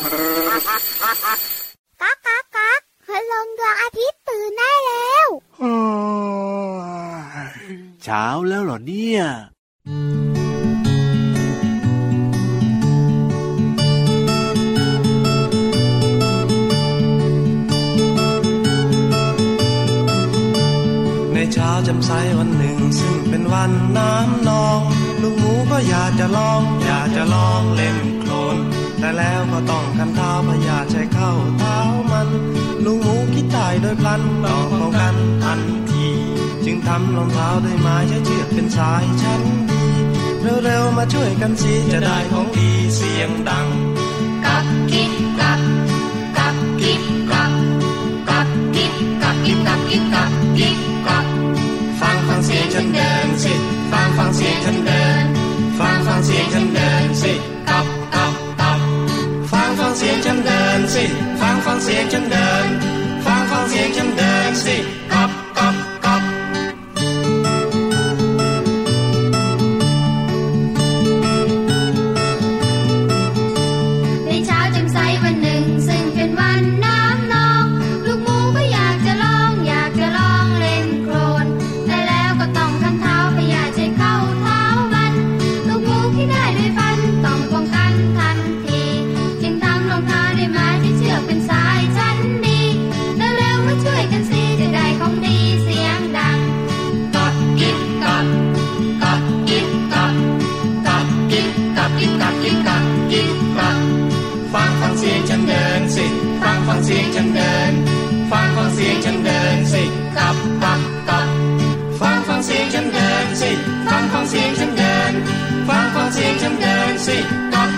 ก๊ากก๊ากก๊ากพลงดวงอาทิตย์ตื่นได้แล้วเช้าแล้วเหรอเนี่ยในเช้าจำใสวันหนึ่ง ซึ่งเป็นวันน้ำนอง ลูกหมูก็อยากจะลอง อยากจะลองเล่น ก็ต้องกันเท้าพยาใช้เข้าเท้ามัน ลุงหมูคิดตายโดยพลันต้องป้องกันทันที จึงทำรองเท้าด้วยไม้ใช้เชือกเป็นสายชั้นดี เร็วๆมาช่วยกันสิจะได้ของดีเสียงดัง กับกิบกับ กิ๊บกับกิ๊บกับกิ๊บกับฟังฟังเสียงฉันเดินสิ ฟังฟังเสียงฉันเดิน ฟังฟังเสียงฉันเดินสิกับกับกับฟังฟังเสียงฉันเดินสิ ฟังฟังเสียงฉันเดิน ฟังฟังเสียงฉันเดินสิกับกับกับ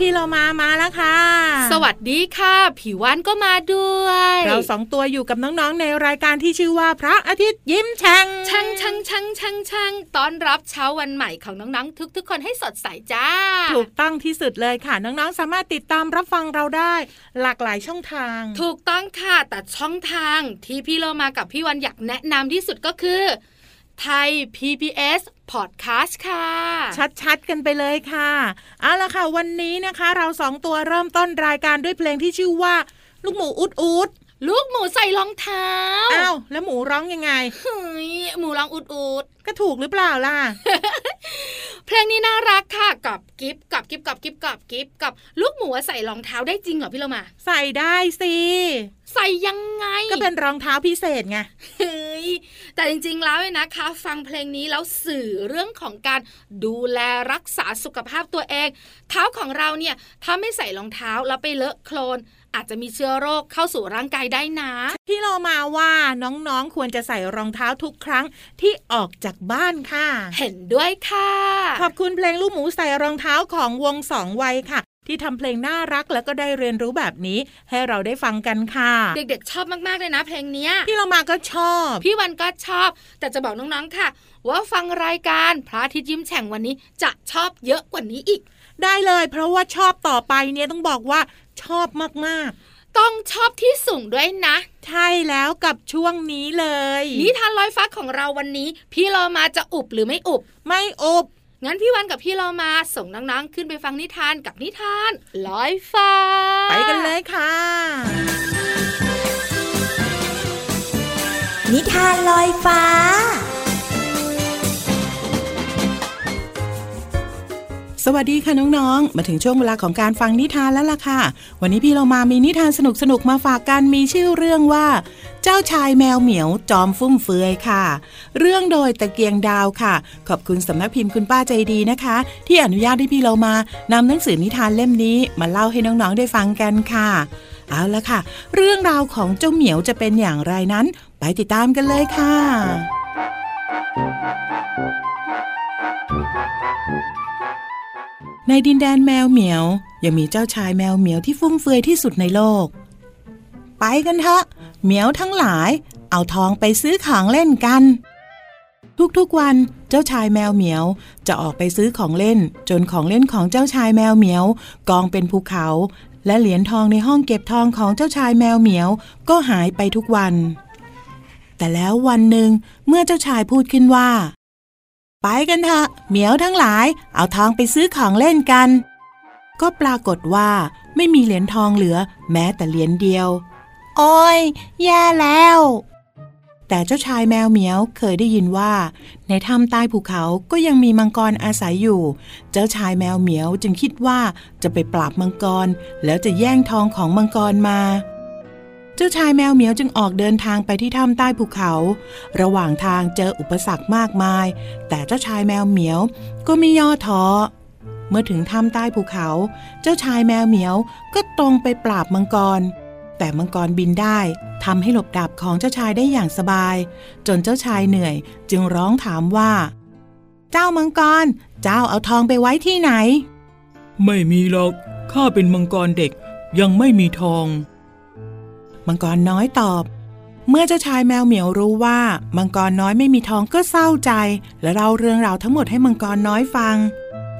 พี่เรามามาแล้วค่ะ สวัสดีค่ะ ผิววันก็มาด้วย เราสองตัวอยู่กับน้องๆในรายการที่ชื่อว่าพระอาทิตย์ยิ้มแฉ่งช่างช่างช่างช่างช่างต้อนรับเช้าวันใหม่ของน้องๆทุก ๆ คนให้สดใสจ้า ถูกต้องที่สุดเลยค่ะ น้องๆสามารถติดตามรับฟังเราได้ หลากหลายช่องทาง ถูกต้องค่ะแต่ช่องทางที่พี่เรามากับพี่วันอยากแนะนำที่สุดก็คือ ไทย PBS Podcast ค่ะ ชัดๆ กันไปเลยค่ะเอาละค่ะ วันนี้นะคะ เราสองตัวเริ่มต้นรายการด้วยเพลงที่ชื่อว่า ลูกหมูอุดอุดลูกหมูใส่รองเท้า อ้าว แล้วหมูร้องยังไงเฮ้ยหมูร้องอุดอุดก็ถูกหรือเปล่าล่ะ เพลงนี้น่ารักค่ะกับกิฟกับกิฟกับกิฟกับกิฟกับลูกหมูใส่รองเท้าได้จริงเหรอพี่เรามา ใส่ได้สิ ใส่ยังไง ก็เป็นรองเท้าพิเศษไงเฮ้ยแต่จริงๆแล้วเนี่ยนะคะ ฟังเพลงนี้แล้วสื่อเรื่องของการดูแลรักษาสุขภาพตัวเอง เท้าของเราเนี่ยถ้าไม่ใส่รองเท้าแล้วไปเลอะโคลนอาจจะมีเชื้อโรคเข้าสู่ร่างกายได้นะ พี่เรามาว่าน้องๆควรจะใส่รองเท้าทุกครั้งที่ออกจากบ้านค่ะ เห็นด้วยค่ะ ขอบคุณเพลงลูกหมูใส่รองเท้าของวงสองวัยค่ะ ที่ทำเพลงน่ารักแล้วก็ได้เรียนรู้แบบนี้ ให้เราได้ฟังกันค่ะ เด็กๆ ชอบมากๆเลยนะ เพลงเนี้ยพี่เรามาก็ชอบ พี่วันก็ชอบ แต่จะบอกน้องๆค่ะ ว่าฟังรายการพระอาทิตย์ยิ้มแฉ่งวันนี้จะชอบเยอะกว่านี้อีก ได้เลย เพราะว่าชอบต่อไปเนี่ยต้องบอกว่าชอบมากต้องชอบที่สูงด้วยนะ ใช่แล้วกับช่วงนี้เลย นิทานลอยฟ้าของเราวันนี้ พี่เรามาจะอุบหรือไม่อุบ ไม่อบ งั้นพี่วันกับพี่เรามาส่งน้องๆขึ้นไปฟังนิทานกับนิทานลอยฟ้า ไปกันเลยค่ะ นิทานลอยฟ้าสวัสดีค่ะน้องๆ มาถึงช่วงเวลาของการฟังนิทานแล้วล่ะค่ะ วันนี้พี่เรามามีนิทานสนุกๆ มาฝากกันมีชื่อเรื่องว่า เจ้าชายแมวเหมียวจอมฟุ่มเฟือยค่ะ เรื่องโดยตะเกียงดาวค่ะ ขอบคุณสำนักพิมพ์คุณป้าใจดีนะคะ ที่อนุญาตให้พี่เรามานำหนังสือนิทานเล่มนี้ มาเล่าให้น้องๆได้ฟังกันค่ะ เอาละค่ะ เรื่องราวของเจ้าเหมียวจะเป็นอย่างไรนั้น ไปติดตามกันเลยค่ะในดินแดนแมวเหมียว ยังมีเจ้าชายแมวเหมียวที่ฟุ่มเฟือยที่สุดในโลก ไปกันเถอะเหมียวทั้งหลายเอาทองไปซื้อของเล่นกัน ทุกๆวันเจ้าชายแมวเหมียว จะออกไปซื้อของเล่น จนของเล่นของเจ้าชายแมวเหมียว กองเป็นภูเขา และเหรียญทองในห้องเก็บทองของเจ้าชายแมวเหมียว ก็หายไปทุกวัน แต่แล้ววันหนึ่งเมื่อเจ้าชายพูดขึ้นว่า ไปกันเถอะเหมียวทั้งหลาย เอาทองไปซื้อของเล่นกัน ก็ปรากฏว่าไม่มีเหรียญทองเหลือ แม้แต่เหรียญเดียว โอ้ยแย่แล้ว แต่เจ้าชายแมวเหมียวเคยได้ยินว่า ในถ้ำใต้ภูเขาก็ยังมีมังกรอาศัยอยู่ เจ้าชายแมวเหมียวจึงคิดว่าจะไปปราบมังกร แล้วจะแย่งทองของมังกรมา เจ้าชายแมวเหมียวจึงออกเดินทางไปที่ถ้ำใต้ภูเขา ระหว่างทางเจออุปสรรคมากมาย แต่เจ้าชายแมวเหมียวก็ไม่ย่อท้อเมื่อถึงถ้ำใต้ภูเขา เจ้าชายแมวเหมียวก็ตรงไปปราบมังกร แต่มังกรบินได้ทำให้หลบดาบของเจ้าชายได้อย่างสบาย จนเจ้าชายเหนื่อย จึงร้องถามว่า เจ้ามังกร เจ้าเอาทองไปไว้ที่ไหน ไม่มีหรอกข้าเป็นมังกรเด็กยังไม่มีทอง มังกรน้อยตอบ เมื่อเจ้าชายแมวเหมียวรู้ว่า มังกรน้อยไม่มีทองก็เศร้าใจ และเล่าเรื่องราวทั้งหมดให้มังกรน้อยฟัง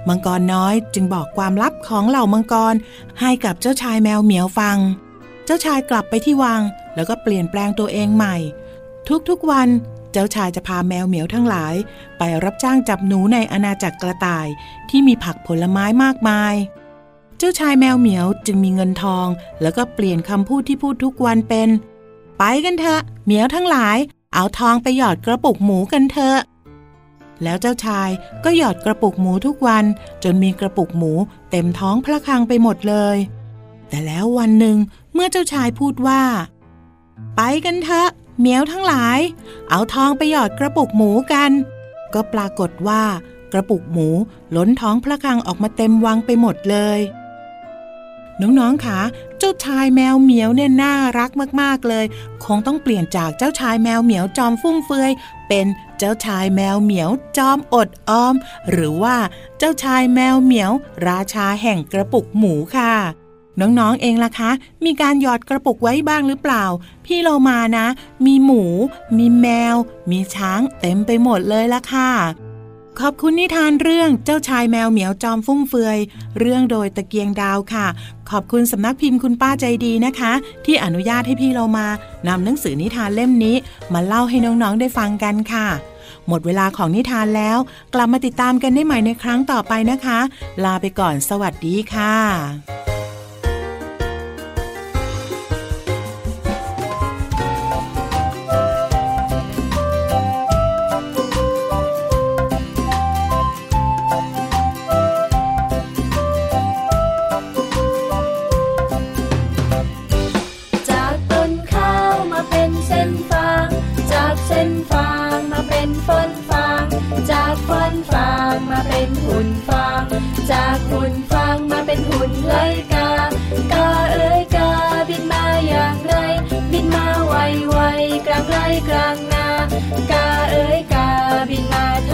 มังกรน้อยจึงบอกความลับของเหล่ามังกรให้กับเจ้าชายแมวเหมียวฟังเจ้าชายกลับไปที่วัง แล้วก็เปลี่ยนแปลงตัวเองใหม่ ทุกๆวันเจ้าชายจะพาแมวเหมียวทั้งหลาย ไปรับจ้างจับหนูในอาณาจักรกระต่ายที่มีผักผลไม้มากมาย เจ้าชายแมวเหมียวจึงมีเงินทอง แล้วก็เปลี่ยนคำพูดที่พูดทุกวันเป็น ไปกันเถอะเหมียวทั้งหลาย เอาทองไปหยอดกระปุกหมูกันเถอะ แล้วเจ้าชายก็หยอดกระปุกหมูทุกวัน จนมีกระปุกหมูเต็มท้องพระคลังไปหมดเลย แต่แล้ววันหนึ่ง เมื่อเจ้าชายพูดว่า ไปกันเถอะเหมียวทั้งหลาย เอาทองไปหยอดกระปุกหมูกัน ก็ปรากฏว่า กระปุกหมูล้นท้องพระคลังออกมาเต็มวังไปหมดเลยน้องๆคะเจ้าชายแมวเหมียวเนี่ยน่ารักมากๆเลย คงต้องเปลี่ยนจากเจ้าชายแมวเหมียวจอมฟุ่มเฟือย เป็นเจ้าชายแมวเหมียวจอมอดออม หรือว่าเจ้าชายแมวเหมียว ราชาแห่งกระปุกหมูค่ะ น้องๆเองล่ะคะ มีการหยอดกระปุกไว้บ้างหรือเปล่า พี่เรามานะ มีหมู มีแมว มีช้างเต็มไปหมดเลยล่ะค่ะ ขอบคุณนิทานเรื่องเจ้าชายแมวเหมียวจอมฟุ่มเฟือย เรื่องโดยตะเกียงดาวค่ะ ขอบคุณสำนักพิมพ์คุณป้าใจดีนะคะ ที่อนุญาตให้พี่เรามานำหนังสือนิทานเล่มนี้ มาเล่าให้น้องๆได้ฟังกันค่ะหมดเวลาของนิทานแล้ว กลับมาติดตามกันได้ใหม่ในครั้งต่อไปนะคะ ลาไปก่อนสวัสดีค่ะ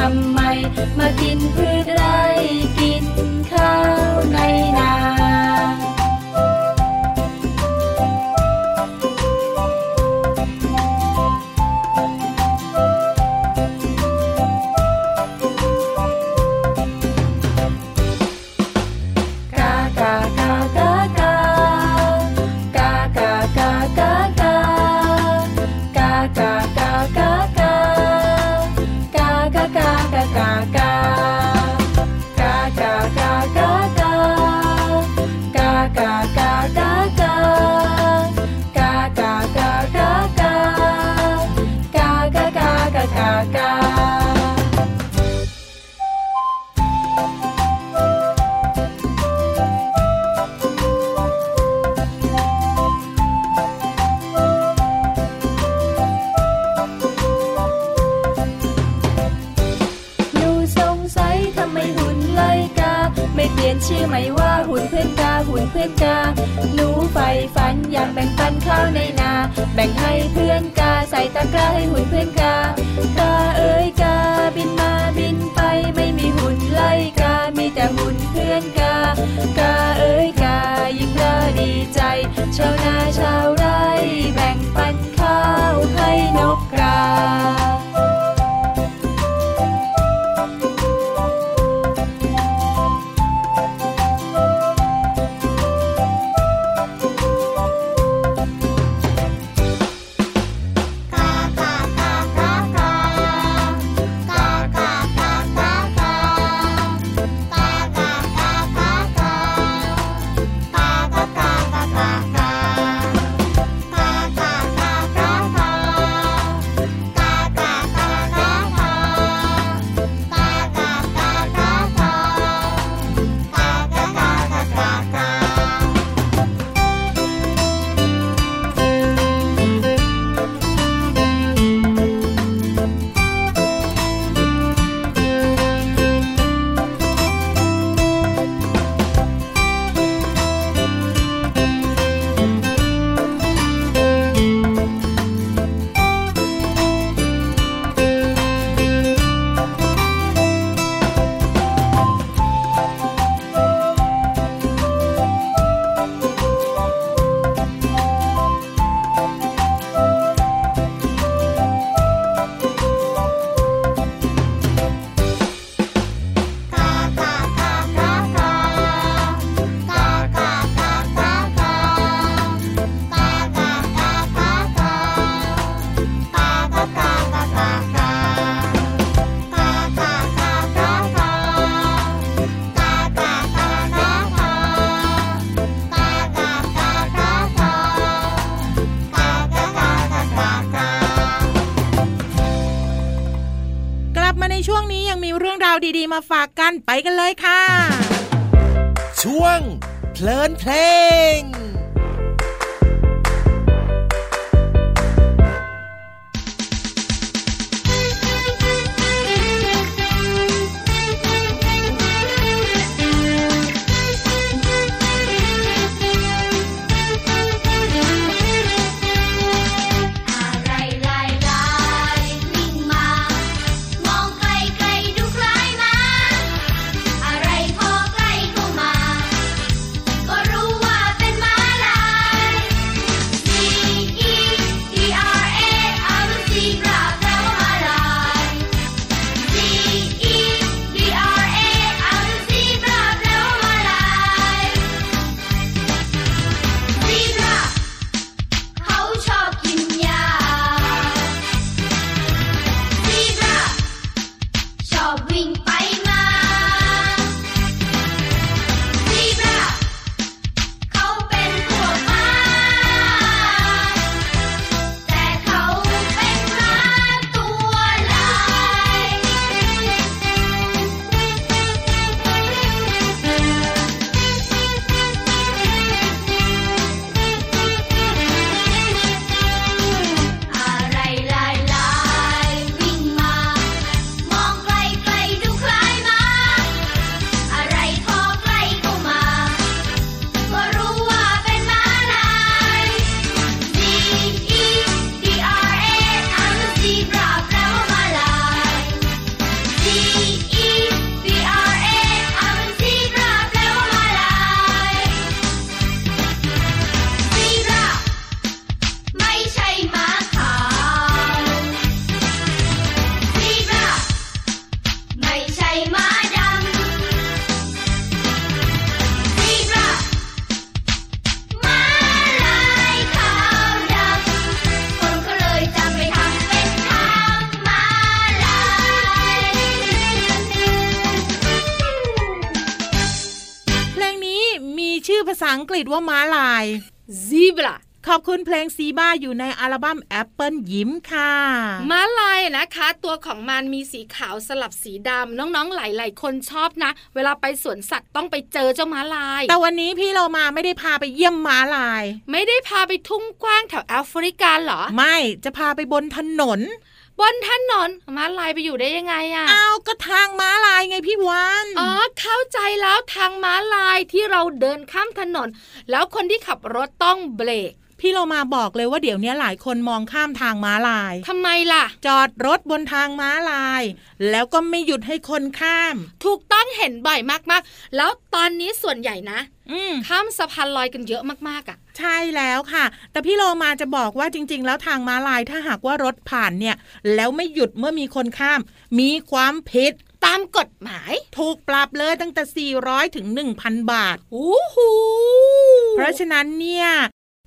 cầm mà tin ใกล้เหมือนเพื่อนกัน ไปกันเลยค่ะ ช่วงเพลินเพลงาษาอังกฤษว่าม้าลาย zebra ขอบคุณเพลง Zebra อยู่ในอัลบั้มแอปเปิลยิ้มค่ะม้าลายนะคะ ตัวของมันมีสีขาวสลับสีดำน้องๆหลายๆคนชอบนะ เวลาไปสวนสัตว์ต้องไปเจอเจ้าม้าลาย แต่วันนี้พี่เรามาไม่ได้พาไปเยี่ยมม้าลาย ไม่ได้พาไปทุ่งกว้างแถวแอฟริกาเหรอ ไม่จะพาไปบนถนน บนถนนม้าลายไปอยู่ได้ยังไงอะอ้าวก็ทางม้าลายไงพี่วานอ๋อเข้าใจแล้วทางม้าลายที่เราเดินข้ามถนน แล้วคนที่ขับรถต้องเบรกพี่เรามาบอกเลยว่าเดี๋ยวนี้หลายคนมองข้ามทางม้าลายทำไมล่ะ จอดรถบนทางม้าลาย แล้วก็ไม่หยุดให้คนข้าม ถูกต้องเห็นบ่อยมากๆ แล้วตอนนี้ส่วนใหญ่นะ อืมข้ามสะพานลอยกันเยอะมากๆอะ ใช่แล้วค่ะ แต่พี่โลมาจะบอกว่าจริง ๆ แล้วทางม้าลายถ้าหากว่ารถผ่านเนี่ย แล้วไม่หยุดเมื่อมีคนข้าม มีความผิดตามกฎหมาย ถูกปรับเลยตั้งแต่ 400 ถึง 1,000 บาทอู้หูเพราะฉะนั้นเนี่ย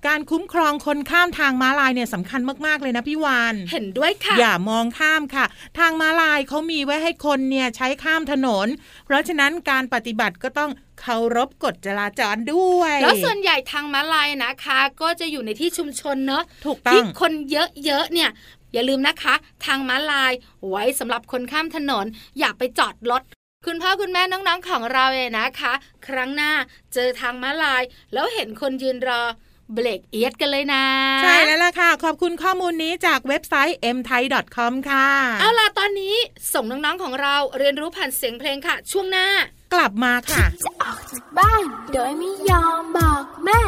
การคุ้มครองคนข้ามทางม้าลายเนี่ยสำคัญมากๆเลยนะพี่วานเห็นด้วยค่ะ อย่ามองข้ามค่ะ ทางม้าลายเขามีไว้ให้คนเนี่ยใช้ข้ามถนน เพราะฉะนั้นการปฏิบัติก็ต้อง เคารพกฎจราจรด้วย แล้วส่วนใหญ่ทางม้าลายนะคะ ก็จะอยู่ในที่ชุมชนเนอะถูกต้ที่องคนเยอะๆเนี่ยอย่าลืมนะคะ ทางม้าลายไว้สำหรับคนข้ามถนน อย่าไปจอดรถคุณพ่อคุณแม่น้องๆของเราเนี่ยนะคะ ครั้งหน้าเจอทางม้าลาย แล้วเห็นคนยืนรอ เบรกเอียดกันเลยนะ ใช่แล้วล่ะค่ะ ขอบคุณข้อมูลนี้จากเว็บไซต์ mthai.com ค่ะ เอาล่ะ ตอนนี้ส่งน้องๆของเราเรียนรู้ผ่านเสียงเพลงค่ะ ช่วงหน้ากลับมาค่ะจะออกจากบ้านโดยไม่ยอมบอกแม่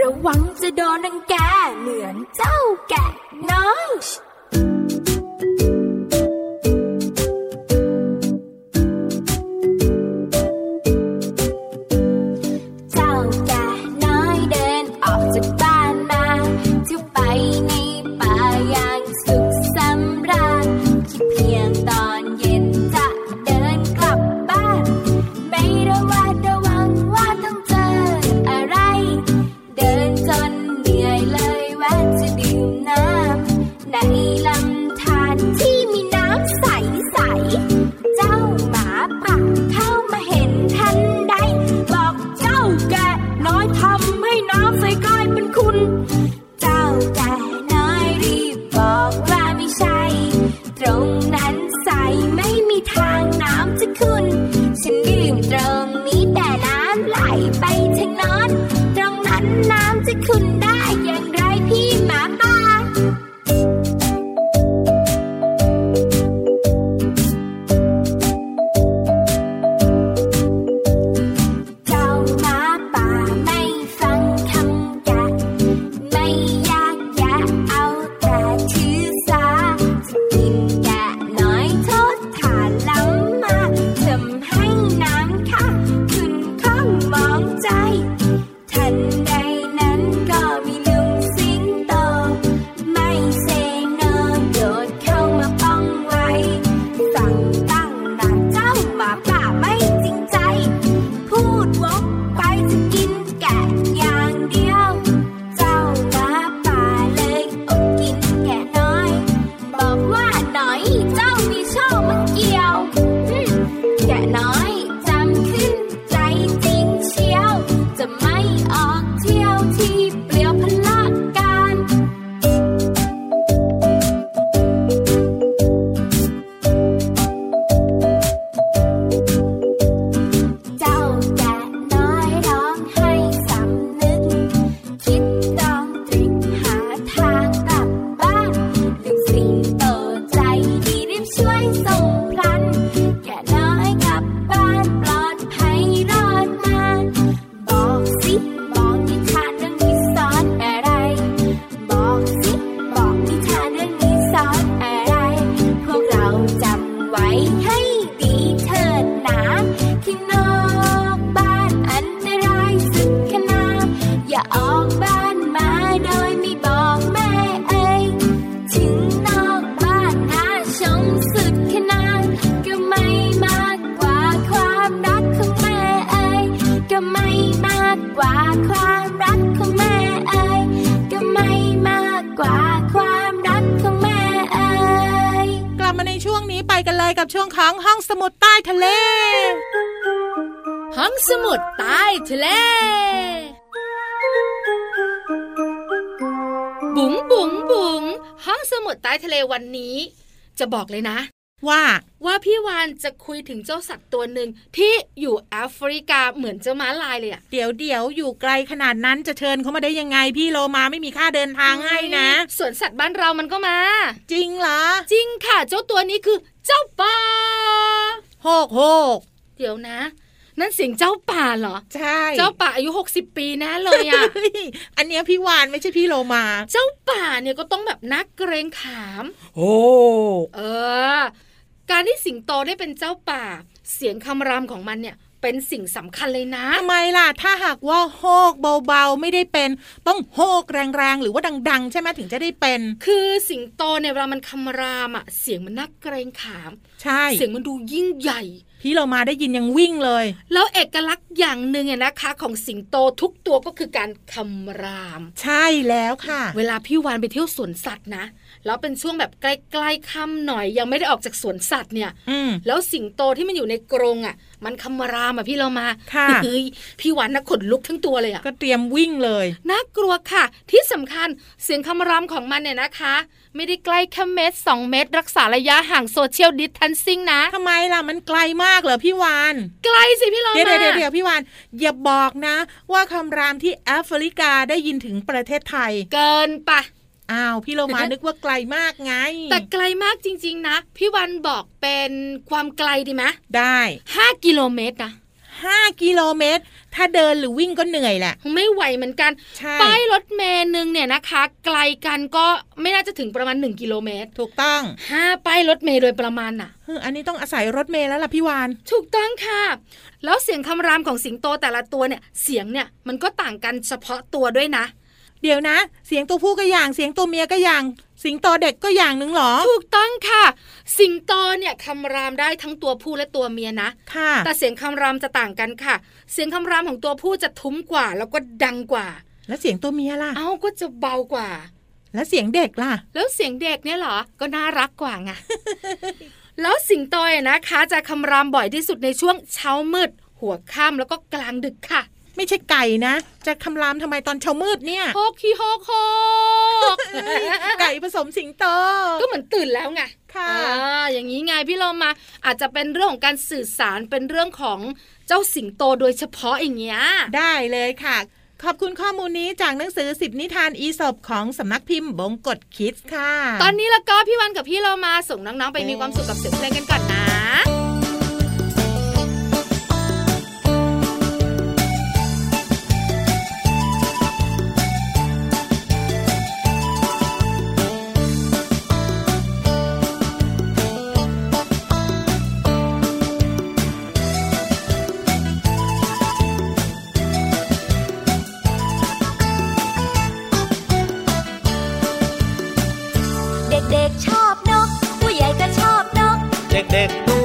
ระวังจะโดนนังแกเหมือนเจ้าแกะน้อยี้ไปกันเลยกับช่วงของห้องสมุดใต้ทะเล ห้องสมุดใต้ทะเล บุ๋งบุ๋งบุ๋งห้องสมุดใต้ทะเลวันนี้ จะบอกเลยนะ ว่าว่าพี่วานจะคุยถึงเจ้าสัตว์ตัวหนึ่งที่อยู่แอฟริกาเหมือนเจ้าม้าลายเลยอะเดี๋ยวเดี๋ยวอยู่ไกลขนาดนั้นจะเชิญเขามาได้ยังไงพี่โลมาไม่มีค่าเดินทางให้นะสวนสัตว์บ้านเรามันก็มา จริงเหรอ จริงค่ะ เจ้าตัวนี้คือ เจ้าป่าโฮกโฮกเดี๋ยวนะนั่นเสียงเจ้าป่าเหรอ ใช่ เจ้าป่าอายุ 60 ปีแน่เลยอะเฮ้ยอันเนี้ยพี่วานไม่ใช่พี่โลมา เจ้าป่าเนี่ยก็ต้องแบบนักเกรงขาม โอ้ เออ การที่สิงโตได้เป็นเจ้าป่า เสียงคำรามของมันเนี่ยเป็นสิ่งสำคัญเลยนะทำไมล่ะ ถ้าหากว่าโฮกเบาๆ ไม่ได้เป็น ต้องโฮกแรงๆ หรือว่าดัง ๆ ใช่ไหมถึงจะได้เป็น คือสิงโตเนี่ยเวลามันคำรามอะเสียงมันนักเกรงขาม ใช่ เสียงมันดูยิ่งใหญ่ พี่โลมาได้ยินยังวิ่งเลย แล้วเอกลักษณ์อย่างหนึ่งเนี่ยนะคะ ของสิงโตทุกตัวก็คือการคำราม ใช่แล้วค่ะ เวลาพี่วานไปเที่ยวสวนสัตว์นะ แล้วเป็นช่วงแบบใกล้ๆค่ำหน่อยยังไม่ได้ออกจากสวนสัตว์เนี่ยอืมแล้วสิงโตที่มันอยู่ในกรงอะ มันคำรามอะพี่เรามาค่ะเฮ้ยพี่วานนะขนลุกทั้งตัวเลยอะก็เตรียมวิ่งเลยน่ากลัวค่ะ ที่สำคัญเสียงคำรามของมันเนี่ยนะคะ ไม่ได้ใกล้แค่เมตรสองเมตร รักษาระยะห่างโซเชียลดิสทันซิ่งนะทำไมล่ะมันไกลมากเหรอพี่วานไกลสิพี่เราเดี๋ยวมาเดี๋ยวเดี๋ยวพี่วานอย่าบอกนะ ว่าคำรามที่แอฟริกาได้ยินถึงประเทศไทย เกินปะ อ้าวพี่โลมานึกว่าไกลมากไง แต่ไกลมากจริง ๆ นะ พี่วันบอกเป็นความไกลดีไหมได้ห้ากิโลเมตรนะห้ากิโลเมตร ถ้าเดินหรือวิ่งก็เหนื่อยแหละ ไม่ไหวเหมือนกันใช่ป้ายรถเมล์หนึ่งเนี่ยนะคะ ไกลกันก็ไม่น่าจะถึงประมาณ 1 กิโลเมตร ถูกต้องห้าป้ายรถเมล์โดยประมาณน่ะเฮ้ยอันนี้ต้องอาศัยรถเมล์แล้วล่ะพี่วาน ถูกต้องค่ะ แล้วเสียงคำรามของสิงโตแต่ละตัวเนี่ย เสียงเนี่ยมันก็ต่างกันเฉพาะตัวด้วยนะ เดี๋ยวนะ เสียงตัวผู้ก็อย่าง เสียงตัวเมียก็อย่าง สิงโตเด็กก็อย่างหนึ่งเหรอ ถูกต้องค่ะ สิงโตเนี่ยคำรามได้ทั้งตัวผู้และตัวเมียนะ ค่ะ แต่เสียงคำรามจะต่างกันค่ะ เสียงคำรามของตัวผู้จะทุ้มกว่า แล้วก็ดังกว่า แล้วเสียงตัวเมียล่ะ เอ้าก็จะเบากว่า แล้วเสียงเด็กล่ะ แล้วเสียงเด็กเนี่ยเหรอ ก็น่ารักกว่าไง แล้วสิงโตเนี่ยนะคะ จะคำรามบ่อยที่สุดในช่วงเช้ามืด หัวค่ำแล้วก็กลางดึกค่ะ ไม่ใช่ไก่นะ จะคำรามทำไมตอนเช้ามืดเนี่ยโฮกฮีโฮกโฮกไก่ผสมสิงโต ก็เหมือนตื่นแล้วไงค่ะอ่าอย่างนี้ไงพี่เรามาอาจจะเป็นเรื่องของการสื่อสารเป็นเรื่องของเจ้าสิงโตโดยเฉพาะอย่างเงี้ยได้เลยค่ะ ขอบคุณข้อมูลนี้จากหนังสือสิบนิทานอีสบของสำนักพิมพ์บงกฎคิดค่ะ ตอนนี้แล้วก็พี่วันกับพี่เรามาส่งน้องๆไปมีความสุขกับเสียงเพลงกันก่อนนะ กเ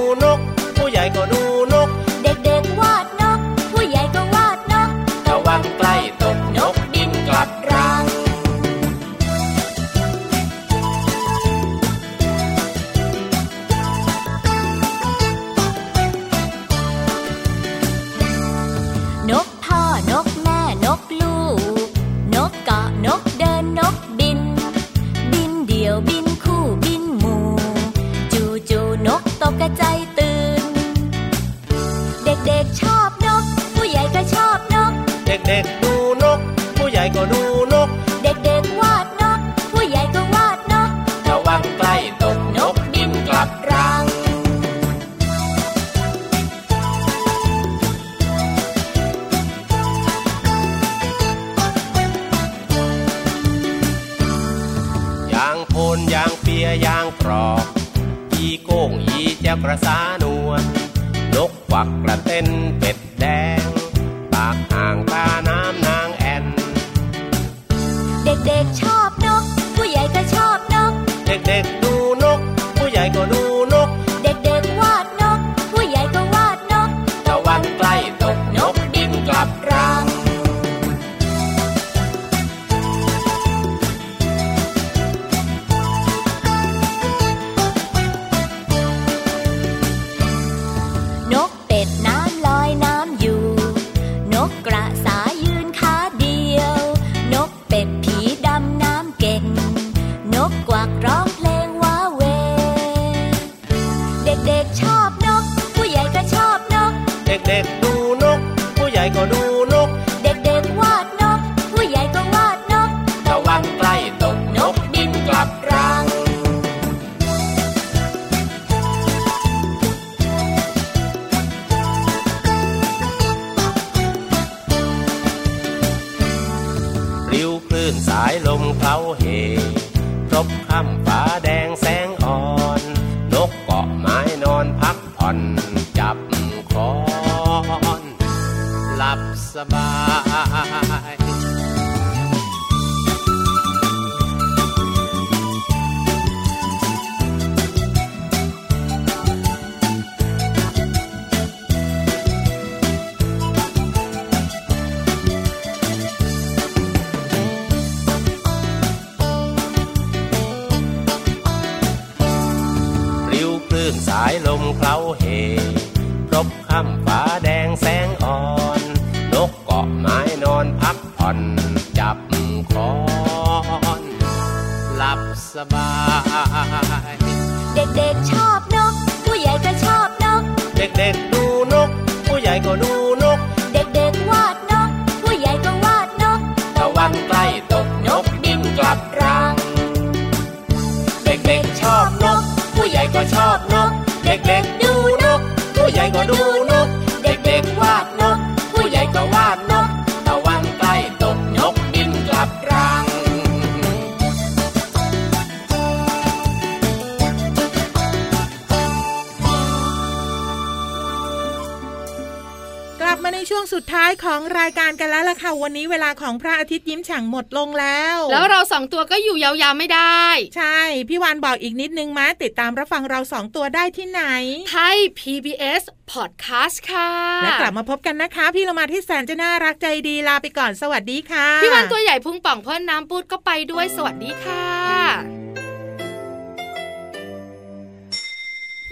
ของรายการกันแล้วล่ะค่ะวันนี้เวลาของพระอาทิตย์ยิ้มแฉ่งหมดลงแล้ว แล้วเราสองตัวก็อยู่ยาวๆไม่ได้ ใช่ พี่วานบอกอีกนิดนึงมาติดตามรับฟังเราสองตัวได้ที่ไหนไทย PBS Podcast ค่ะ และกลับมาพบกันนะคะ พี่เรามาที่แสนจะน่ารักใจดีลาไปก่อนสวัสดีค่ะ พี่วันตัวใหญ่พุงป่องเพื่อนน้ำปูดก็ไปด้วยสวัสดีค่ะ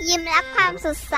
ยิ้มรับความสดใส